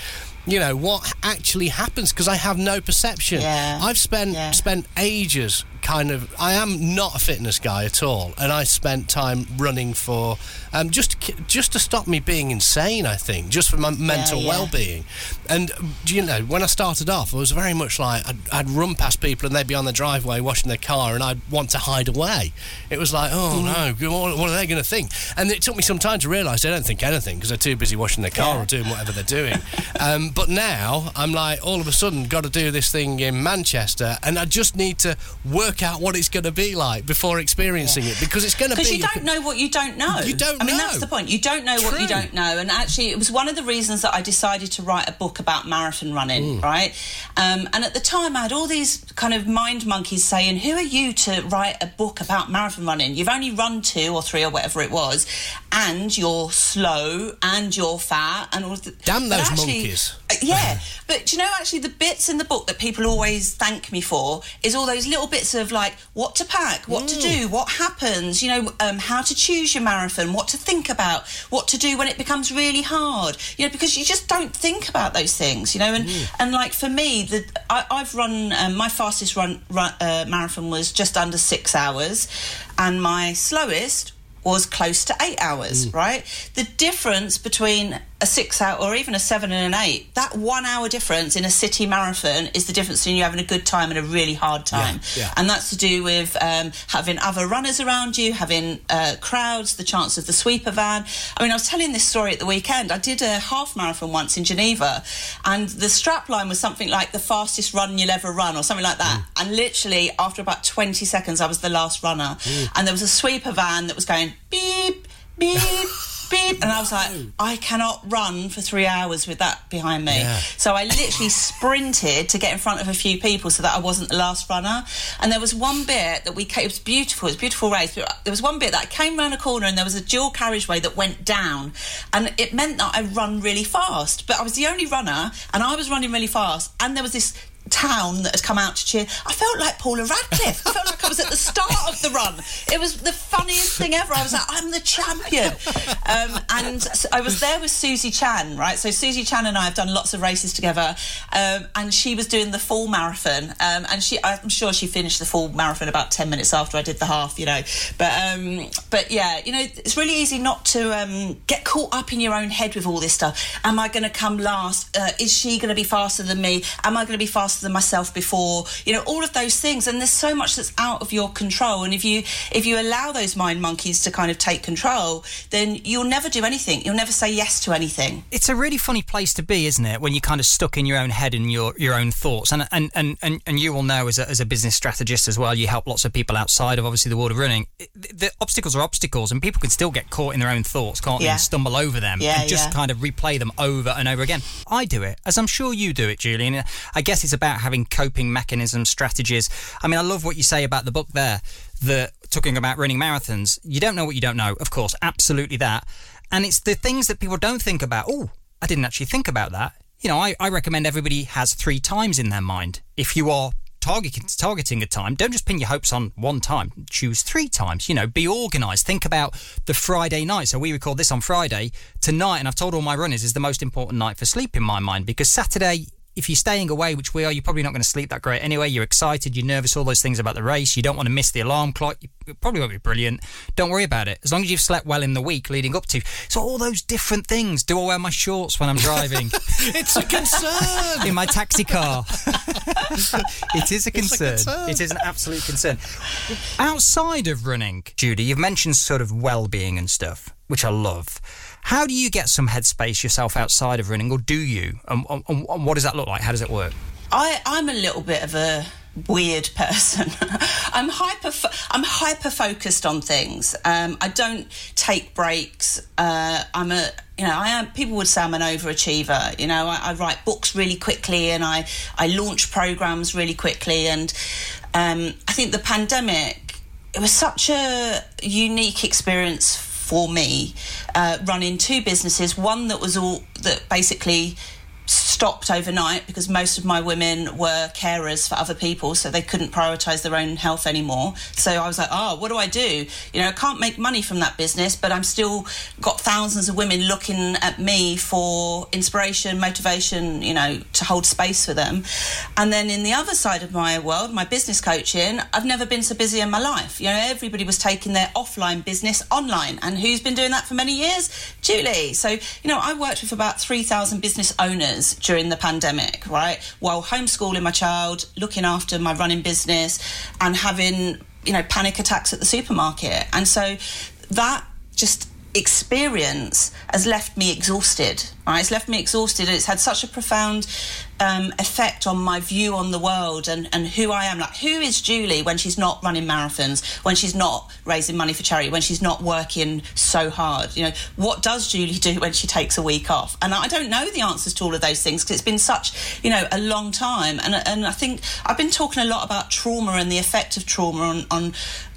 You know what actually happens because I have no perception. Yeah. I've spent Yeah. spent ages kind of I am not a fitness guy at all and I spent time running for um, just to, just to stop me being insane I think just for my mental yeah. well-being and you know when I started off I was very much like I'd, I'd run past people and they'd be on the driveway washing their car and I'd want to hide away it was like oh Mm. no what, what are they going to think and it took me some time to realise they don't think anything because they're too busy washing their car Yeah. or doing whatever they're doing um, but now I'm like all of a sudden got to do this thing in Manchester and I just need to work out what it's going to be like before experiencing it because it's going to be Because you don't know what you don't know. You don't I mean, that's the point. You don't know what you don't know. And actually, it was one of the reasons that I decided to write a book about marathon running, Mm. right? Um, and at the time, I had all these kind of mind monkeys saying, Who are you to write a book about marathon running? You've only run two or three or whatever it was, and you're slow and you're fat and all the. Damn those actually- monkeys. Yeah, but do you know actually the bits in the book that people always thank me for is all those little bits of like what to pack, what to do, what happens, you know, um, how to choose your marathon, what to think about, what to do when it becomes really hard, you know, because you just don't think about those things, you know, and and like for me, the I, I've run um, my fastest run, run uh, marathon was just under six hours, and my slowest was close to eight hours, right? The difference between a six hour or even a seven and an eight, that one hour difference in a city marathon is the difference between you having a good time and a really hard time. yeah. And that's to do with um, having other runners around you, having uh, crowds, the chance of the sweeper van. I mean, I was telling this story at the weekend. I did a half marathon once in Geneva, and the strap line was something like the fastest run you'll ever run, or something like that. And literally, after about 20 seconds, I was the last runner. And there was a sweeper van that was going beep, beep. *laughs* Beep, and I was like, I cannot run for three hours with that behind me. Yeah. So I literally sprinted to get in front of a few people so that I wasn't the last runner. And there was one bit that we came, it was beautiful, it was a beautiful race. But there was one bit that I came round a corner and there was a dual carriageway that went down. And it meant that I run really fast. But I was the only runner and I was running really fast. And there was this town that had come out to cheer. I felt like Paula Radcliffe. I felt like I was at the start of the run. It was the funniest thing ever. I was like, I'm the champion. Um, and so I was there with Susie Chan, right? So Susie Chan and I have done lots of races together. Um, and she was doing the full marathon. Um, and she, I'm sure she finished the full marathon about 10 minutes after I did the half, you know. But, um, but yeah, you know, it's really easy not to um, get caught up in your own head with all this stuff. Am I going to come last? Uh, is she going to be faster than me? Am I going to be faster than myself before? You know, all of those things. And there's so much that's out of your control. And if you if you allow those mind monkeys to kind of take control, then you'll never do anything. You'll never say yes to anything. it's a really funny place to be, isn't it? When you're kind of stuck in your own head and your your own thoughts. And and and and, and you will know as a, as a business strategist as well. You help lots of people outside of obviously the world of running. The, obstacles are obstacles, and people can still get caught in their own thoughts, can't they? Yeah. And stumble over them Yeah, and just yeah. kind of replay them over and over again. I do it, as I'm sure you do it, Julian. I guess it's about having coping mechanisms, strategies. I mean, I love what you say about the book there. That talking about running marathons, you don't know what you don't know. Of course, absolutely that. And it's the things that people don't think about. Oh, I didn't actually think about that. You know, I, I recommend everybody has three times in their mind. If you are targeting targeting a time, don't just pin your hopes on one time. Choose three times. You know, be organised. Think about the Friday night. So we record this on Friday tonight, and I've told all my runners is the most important night for sleep in my mind because Saturday if you're staying away, which we are, you're probably not going to sleep that great anyway. You're excited, you're nervous, all those things about the race. You don't want to miss the alarm clock. It probably won't be brilliant. Don't worry about it. As long as you've slept well in the week leading up to. So all those different things. Do I wear my shorts when I'm driving? *laughs* it's a concern in my taxi car. *laughs* it is a concern. a concern. It is an absolute concern. Outside of running, Judy, you've mentioned sort of well-being and stuff, which I love. How do you get some headspace yourself outside of running, or do you? And, and, and what does that look like? How does it work? I, I'm a little bit of a weird person. *laughs* I'm hyper I'm hyper focused on things. Um, I don't take breaks. Uh, I'm a you know I am. People would say I'm an overachiever. You know I, I write books really quickly and I I launch programs really quickly and um, I think the pandemic it was such a unique experience for me uh, running two businesses. One that was all that basically stopped overnight because most of my women were carers for other people, so they couldn't prioritize their own health anymore. So I was like, oh, what do I do? You know, I can't make money from that business, but I'm still got thousands of women looking at me for inspiration, motivation, you know, to hold space for them. And then in the other side of my world, my business coaching, I've never been so busy in my life. You know, everybody was taking their offline business online. And who's been doing that for many years? Julie. So, you know, I worked with about 3,000 business owners during the pandemic, right? While homeschooling my child, looking after my running business, and having, you know, panic attacks at the supermarket. And so that just experience has left me exhausted. Right? It's left me exhausted, and it's had such a profound um, effect on my view on the world and, and who I am. Like, who is Julie when she's not running marathons, when she's not raising money for charity, when she's not working so hard? You know, what does Julie do when she takes a week off? And I don't know the answers to all of those things because it's been such, you know, a long time. And and I think I've been talking a lot about trauma and the effect of trauma on on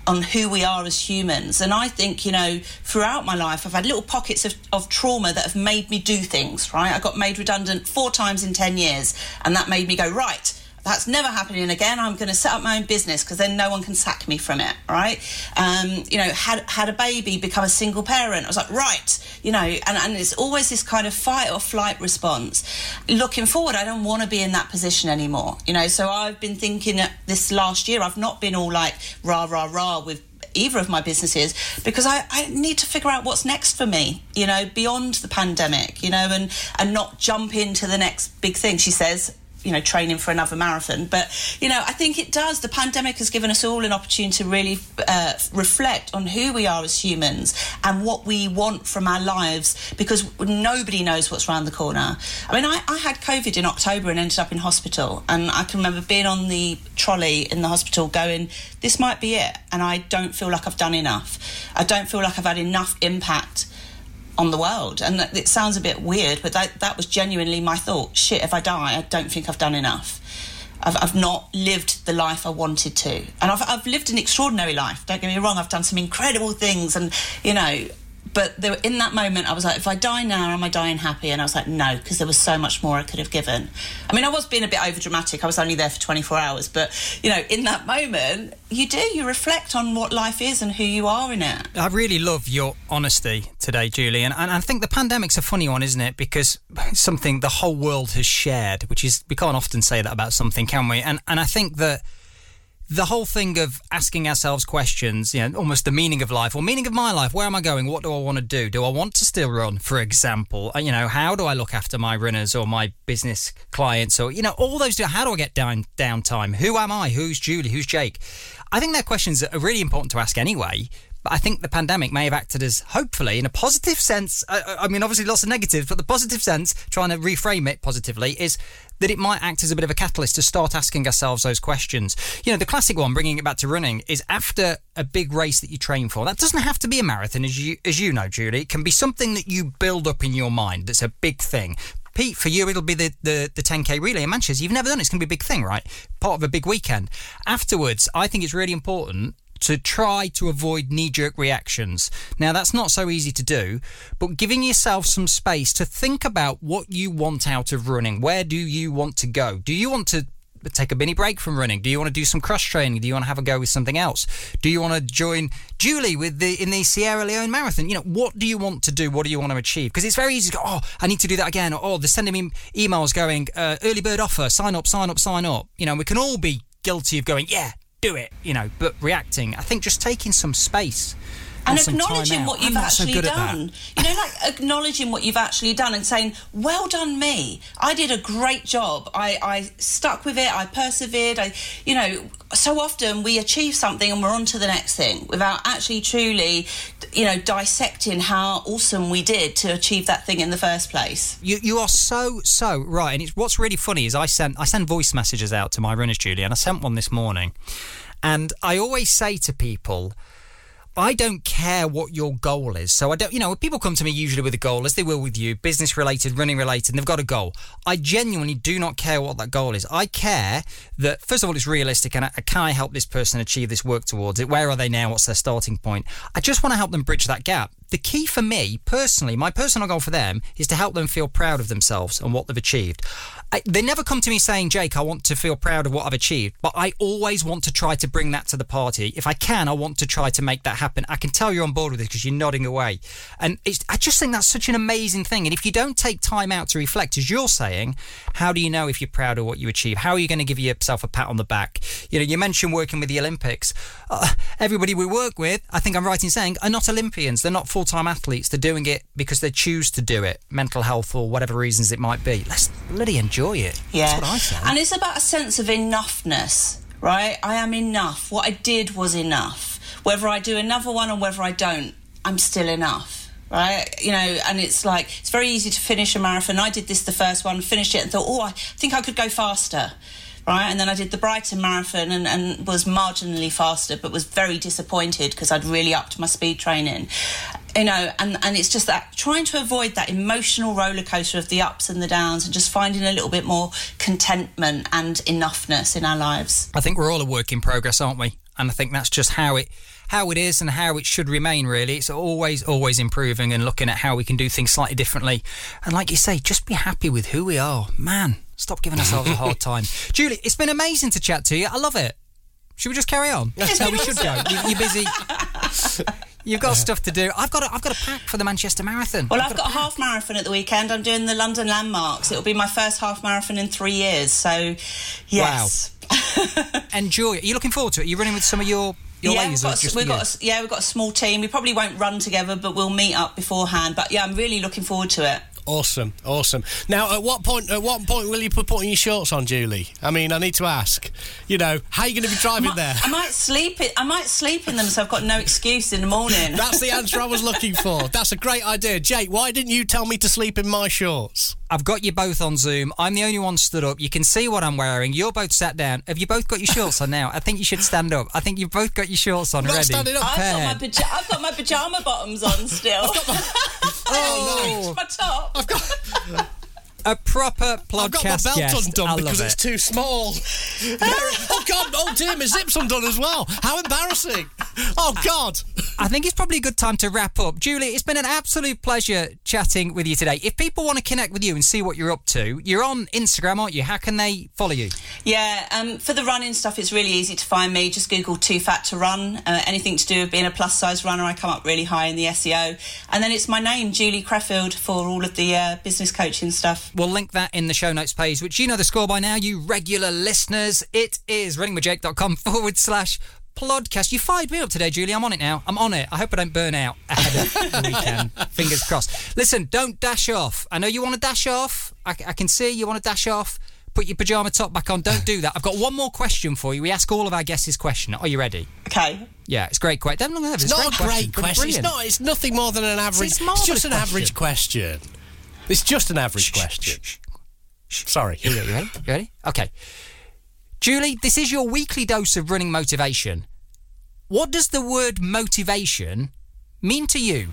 on who we are as humans. And I think, you know, throughout my life, I've had little pockets of, of trauma that have made me do things, right? I got made redundant four times in 10 years, and that made me go, right, that's never happening again. I'm going to set up my own business because then no one can sack me from it, right? Um, you know, had had a baby, become a single parent. I was like, right, you know, and, and it's always this kind of fight or flight response. Looking forward, I don't want to be in that position anymore, you know. So I've been thinking that this last year, I've not been all like rah rah rah with either of my businesses because I, I need to figure out what's next for me, you know, beyond the pandemic, you know, and, and not jump into the next big thing. She says, you know training for another marathon. But you know i think it does. The pandemic has given us all an opportunity to really uh, reflect on who we are as humans and what we want from our lives because nobody knows what's around the corner. I mean I, I had covid in october and ended up in hospital. And i can remember being on the trolley in the hospital going this might be it. And i don't feel like i've done enough. I don't feel like i've had enough impact on the world. And it sounds a bit weird, but that, that was genuinely my thought. Shit, if I die, I don't think I've done enough. I've, I've not lived the life I wanted to. And I've, I've lived an extraordinary life. Don't get me wrong, I've done some incredible things. And, you know, but there, in that moment, I was like, if I die now, am I dying happy? And I was like, no, because there was so much more I could have given. I mean, I was being a bit over dramatic. I was only there for 24 hours. But, you know, in that moment, you do, you reflect on what life is and who you are in it. I really love your honesty today, Julie. And, and I think the pandemic's a funny one, isn't it? Because *laughs* something the whole world has shared, which is, we can't often say that about something, can we? And, and I think that the whole thing of asking ourselves questions, you know, almost the meaning of life or meaning of my life. Where am I going? What do I want to do? Do I want to still run, for example? Uh, you know, how do I look after my runners or my business clients or, you know, all those, how do I get down downtime? Who am I? Who's Julie? Who's Jake? I think they're questions that are really important to ask anyway but I think the pandemic may have acted as, hopefully, in a positive sense. I, I mean, obviously, lots of negatives, but the positive sense, trying to reframe it positively, is that it might act as a bit of a catalyst to start asking ourselves those questions. You know, the classic one, bringing it back to running, is after a big race that you train for. That doesn't have to be a marathon, as you as you know, Julie. It can be something that you build up in your mind. That's a big thing. Pete, for you, it'll be the, the, the 10k relay in Manchester. You've never done it. It's going to be a big thing, right? Part of a big weekend. Afterwards, I think it's really important to try to avoid knee jerk reactions. Now, that's not so easy to do, but giving yourself some space to think about what you want out of running. Where do you want to go? Do you want to take a mini break from running? Do you want to do some cross training? Do you want to have a go with something else? Do you want to join Julie with the in the Sierra Leone Marathon? You know, what do you want to do? What do you want to achieve? Because it's very easy to go, oh, I need to do that again. Or, oh, they're sending me emails going, uh, early bird offer, sign up, sign up, sign up. You know, we can all be guilty of going, yeah, do it, you know, but reacting. I think just taking some space and acknowledging what you've so actually that. done. You know, like *laughs* acknowledging what you've actually done and saying, "Well done, me. I did a great job. I, I stuck with it. I persevered. I, you know." So often we achieve something and we're on to the next thing without actually truly, you know, dissecting how awesome we did to achieve that thing in the first place. You you are so so right, and it's what's really funny is I sent I send voice messages out to my runners, Julie, and I sent one this morning, and I always say to people. I don't care what your goal is. So I don't, you know, people come to me usually with a goal, as they will with you, business related, running related, and they've got a goal. I genuinely do not care what that goal is. I care that, first of all, it's realistic and I, can I help this person achieve this work towards it? Where are they now? What's their starting point? I just want to help them bridge that gap. The key for me, personally, my personal goal for them is to help them feel proud of themselves and what they've achieved. I, they never come to me saying, Jake, I want to feel proud of what I've achieved, but I always want to try to bring that to the party. If I can, I want to try to make that happen. I can tell you're on board with this because you're nodding away. And I just think that's such an amazing thing. And if you don't take time out to reflect, as you're saying, how do you know if you're proud of what you achieve? How are you going to give yourself a pat on the back? You know, you mentioned working with the Olympics. Uh, everybody we work with, I think I'm right in saying, are not Olympians. They're not full time athletes. They're doing it because they choose to do it, mental health or whatever reasons it might be. Let's bloody enjoy it. Yeah. That's what I say. And it's about a sense of enoughness, right? I am enough. What I did was enough. Whether I do another one or whether I don't, I'm still enough. Right, you know, and it's like it's very easy to finish a marathon. I did this the first one, finished it, and thought, oh, I think I could go faster right? And then I did the Brighton Marathon and, and was marginally faster, but was very disappointed because I'd really upped my speed training. You know, and, and it's just that trying to avoid that emotional roller coaster of the ups and the downs and just finding a little bit more contentment and enoughness in our lives. I think we're all a work in progress, aren't we? And I think that's just how it how it is and how it should remain really it's always always improving and looking at how we can do things slightly differently and like you say just be happy with who we are man Stop giving ourselves a hard *laughs* time. Julie, it's been amazing to chat to you. I love it. Should we just carry on? *laughs* no, we should go. You, you're busy. *laughs* You've got stuff to do. I've got a, I've got a pack for the Manchester Marathon. Well, I've, I've got, got a half marathon at the weekend. I'm doing the London landmarks. It'll be my first half marathon in three years. So, yes. Wow. *laughs* Enjoy. Are you looking forward to it? Are you running with some of your your yeah? We've got, a, we've got a, yeah, we've got a small team. We probably won't run together, but we'll meet up beforehand. But yeah, I'm really looking forward to it. Awesome, awesome. Now, at what point? At what point will you put putting your shorts on, Julie? I mean, I need to ask. You know, how are you going to be driving I might, there? I might sleep it. I might sleep in them, so I've got no excuse in the morning. *laughs* That's the answer I was looking for. That's a great idea, Jake. Why didn't you tell me to sleep in my shorts? I've got you both on Zoom. I'm the only one stood up. You can see what I'm wearing. You're both sat down. Have you both got your shorts on now? I think you should stand up. I think you've both got your shorts on Not ready. standing up. I've got, my paja- I've got my pajama bottoms on still. *laughs* oh, my top. I've got. *laughs* A proper podcast I've got my belt guest. undone because love it's too small. oh God! Oh dear, my zip's undone as well. How embarrassing! Oh God! I think it's probably a good time to wrap up. Julie, it's been an absolute pleasure chatting with you today. If people want to connect with you and see what you're up to, you're on Instagram, aren't you? How can they follow you? Yeah, um, for the running stuff, it's really easy to find me. Just Google Too Fat to Run. Uh, anything to do with being a plus size runner, I come up really high in the SEO. And then it's my name, Julie Creffield, for all of the uh, business coaching stuff. We'll link that in the show notes page, which you know the score by now, you regular listeners. It is runningwithjake.com *laughs* forward slash podcast. You fired me up today, Julie. I'm on it now. I'm on it. I hope I don't burn out ahead of the *laughs* weekend. Fingers crossed. Listen, don't dash off. I know you want to dash off. I, I can see you want to dash off. Put your pajama top back on. Don't do that. I've got one more question for you. We ask all of our guests this question. Are you ready? Okay. Yeah, it's a great question. It's, It's not a great question. It's not. It's nothing more than an average. It's It's, just an average question. It's just an average question. Sorry. Here we go. You ready? You ready? Okay. Julie, this is your weekly dose of running motivation. What does the word motivation mean to you?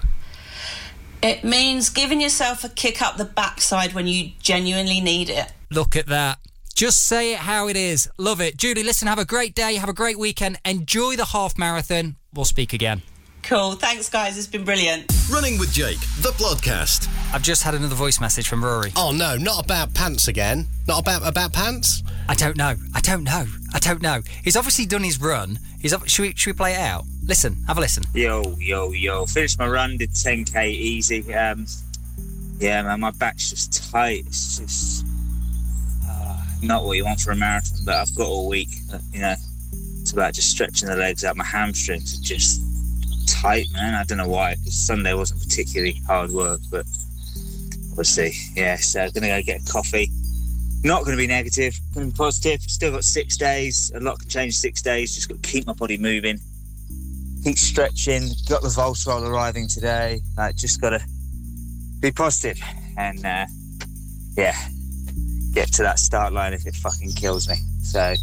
It means giving yourself a kick up the backside when you genuinely need it. Look at that. Just say it how it is. Love it. Julie, listen, have a great day. Have a great weekend. Enjoy the half marathon. We'll speak again. Cool. Thanks, guys. It's been brilliant. Running with Jake, the podcast. I've just had another voice message from Rory. Oh no, not about pants again. Not about about pants. I don't know. I don't know. I don't know. He's obviously done his run. He's ob- should we should we play it out? Listen, have a listen. Yo, yo, yo. Finished my run, did 10k easy. Um, yeah, man, my back's just tight. It's just uh, not what you want for a marathon, but I've got all week. Uh, You know, it's about just stretching the legs out. My hamstrings are just tight, man. I don't know why, because Sunday wasn't particularly hard work, but we'll see. Yeah, so I'm gonna go get a coffee. Not to be negative, to be positive. Still got six days. A lot can change six days. Just got to keep my body moving keep stretching. Got the Voltarol arriving today. Like, just got to be positive and uh, yeah, get to that start line if it fucking kills me. So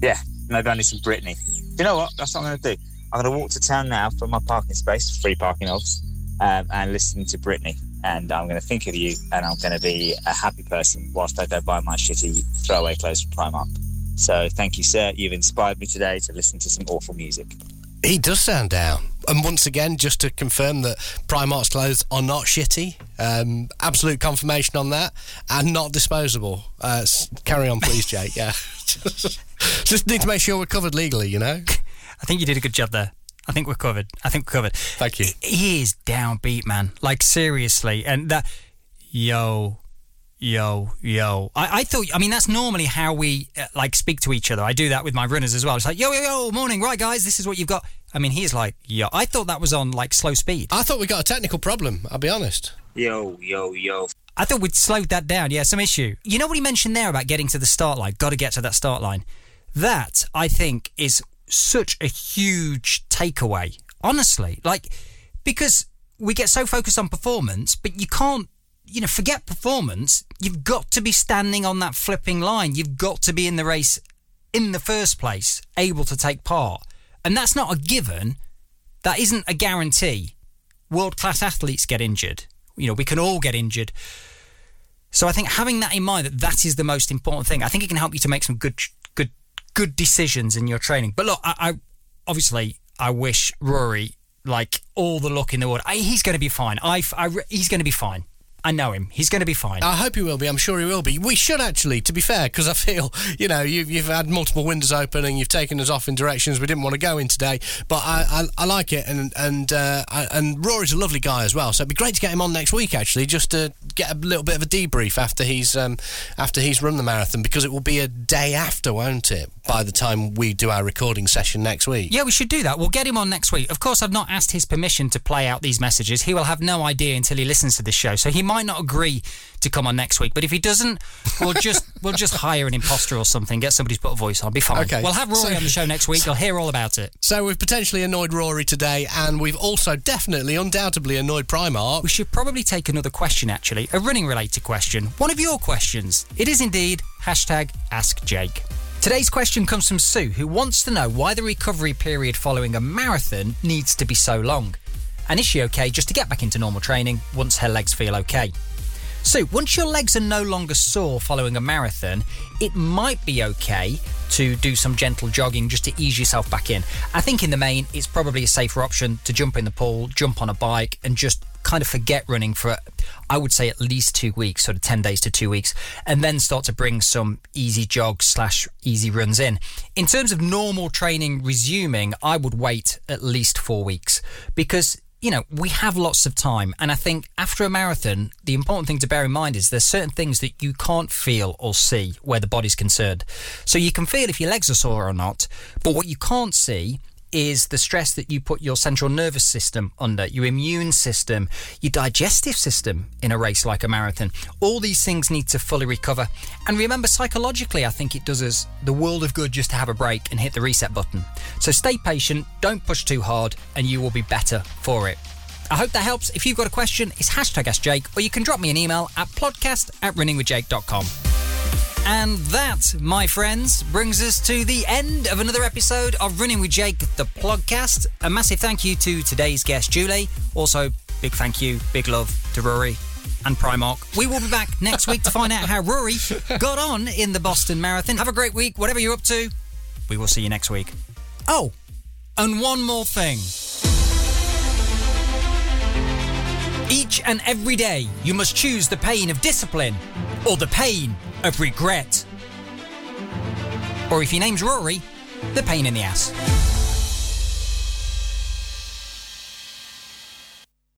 yeah, maybe I need some Britney. You know what? That's what I'm to do. I'm going to walk to town now from my parking space, free parking obs, um, and listen to Britney. And I'm going to think of you, and I'm going to be a happy person whilst I go buy my shitty throwaway clothes from Primark. So thank you, sir. You've inspired me today to listen to some awful music. He does sound down. And once again, just to confirm that Primark's clothes are not shitty. Um, absolute confirmation on that, and not disposable. Uh, carry on, please, Jake. Yeah. *laughs* just need to make sure we're covered legally. You know. I think you did a good job there. I think we're covered. I think we're covered. Thank you. He is downbeat, man. Like seriously, and that, yo, yo, yo. I, I thought. I mean, that's normally how we uh, like speak to each other. I do that with my runners as well. It's like, yo, yo, yo, morning, right, guys. This is what you've got. I mean, he's like, yo. I thought that was on like slow speed. I thought we got a technical problem. I'll be honest. Yo, yo, yo. I thought we'd slowed that down. Yeah, some issue. You know what he mentioned there about getting to the start line? Got to get to that start line. That, I think, is such a huge takeaway. Honestly, like, because we get so focused on performance, but you can't, you know, forget performance. You've got to be standing on that flipping line. You've got to be in the race in the first place, able to take part. And that's not a given. That isn't a guarantee. World class athletes get injured. You know, we can all get injured. So I think having that in mind that that is the most important thing. I think it can help you to make some good, good, decisions in your training. But look, I, I obviously I wish Rory like all the luck in the world. I, he's going to be fine. I, I, he's going to be fine. I know him. He's going to be fine. I hope he will be. I'm sure he will be. We should actually, to be fair, because I feel, you know, you've, you've had multiple windows open and you've taken us off in directions we didn't want to go in today. But I, I, I like it, and and uh, and Rory's a lovely guy as well. So it'd be great to get him on next week, actually, just to get a little bit of a debrief after he's um, after he's run the marathon, because it will be a day after, won't it? By the time we do our recording session next week. Yeah, we should do that. We'll get him on next week. Of course, I've not asked his permission to play out these messages. He will have no idea until he listens to this show, so he might not agree to come on next week. But if he doesn't, we'll just *laughs* we'll just hire an imposter or something, get somebody to put a voice on. Be fine. Okay. We'll have Rory So- on the show next week. You'll hear all about it. So we've potentially annoyed Rory today, and we've also definitely, undoubtedly annoyed Primark. We should probably take another question, actually, a running related question. One of your questions. It is indeed hashtag Ask Jake. Today's question comes from Sue, who wants to know why the recovery period following a marathon needs to be so long. And is she okay just to get back into normal training once her legs feel okay? So, once your legs are no longer sore following a marathon, it might be okay to do some gentle jogging just to ease yourself back in. I think in the main, it's probably a safer option to jump in the pool, jump on a bike, and just kind of forget running for, I would say, at least two weeks, sort of 10 days to two weeks, and then start to bring some easy jogs slash easy runs in. In terms of normal training resuming, I would wait at least four weeks because you know, we have lots of time. And I think after a marathon, the important thing to bear in mind is there's certain things that you can't feel or see where the body's concerned. So you can feel if your legs are sore or not, but what you can't see is the stress that you put your central nervous system under, your immune system, your digestive system in a race like a marathon. All these things need to fully recover. And remember, psychologically, I think it does us the world of good just to have a break and hit the reset button. So stay patient, don't push too hard, and you will be better for it. I hope that helps. If you've got a question, it's hashtag AskJake, or you can drop me an email at podcast at runningwithjake.com. And that, my friends, brings us to the end of another episode of Running with Jake, the podcast. A massive thank you to today's guest, Julie. Also, big thank you, big love to Rory and Primark. We will be back next week to find out how Rory got on in the Boston Marathon. Have a great week, whatever you're up to. We will see you next week. Oh, and one more thing. Each and every day, you must choose the pain of discipline or the pain of regret. Or if your name's Rory, the pain in the ass.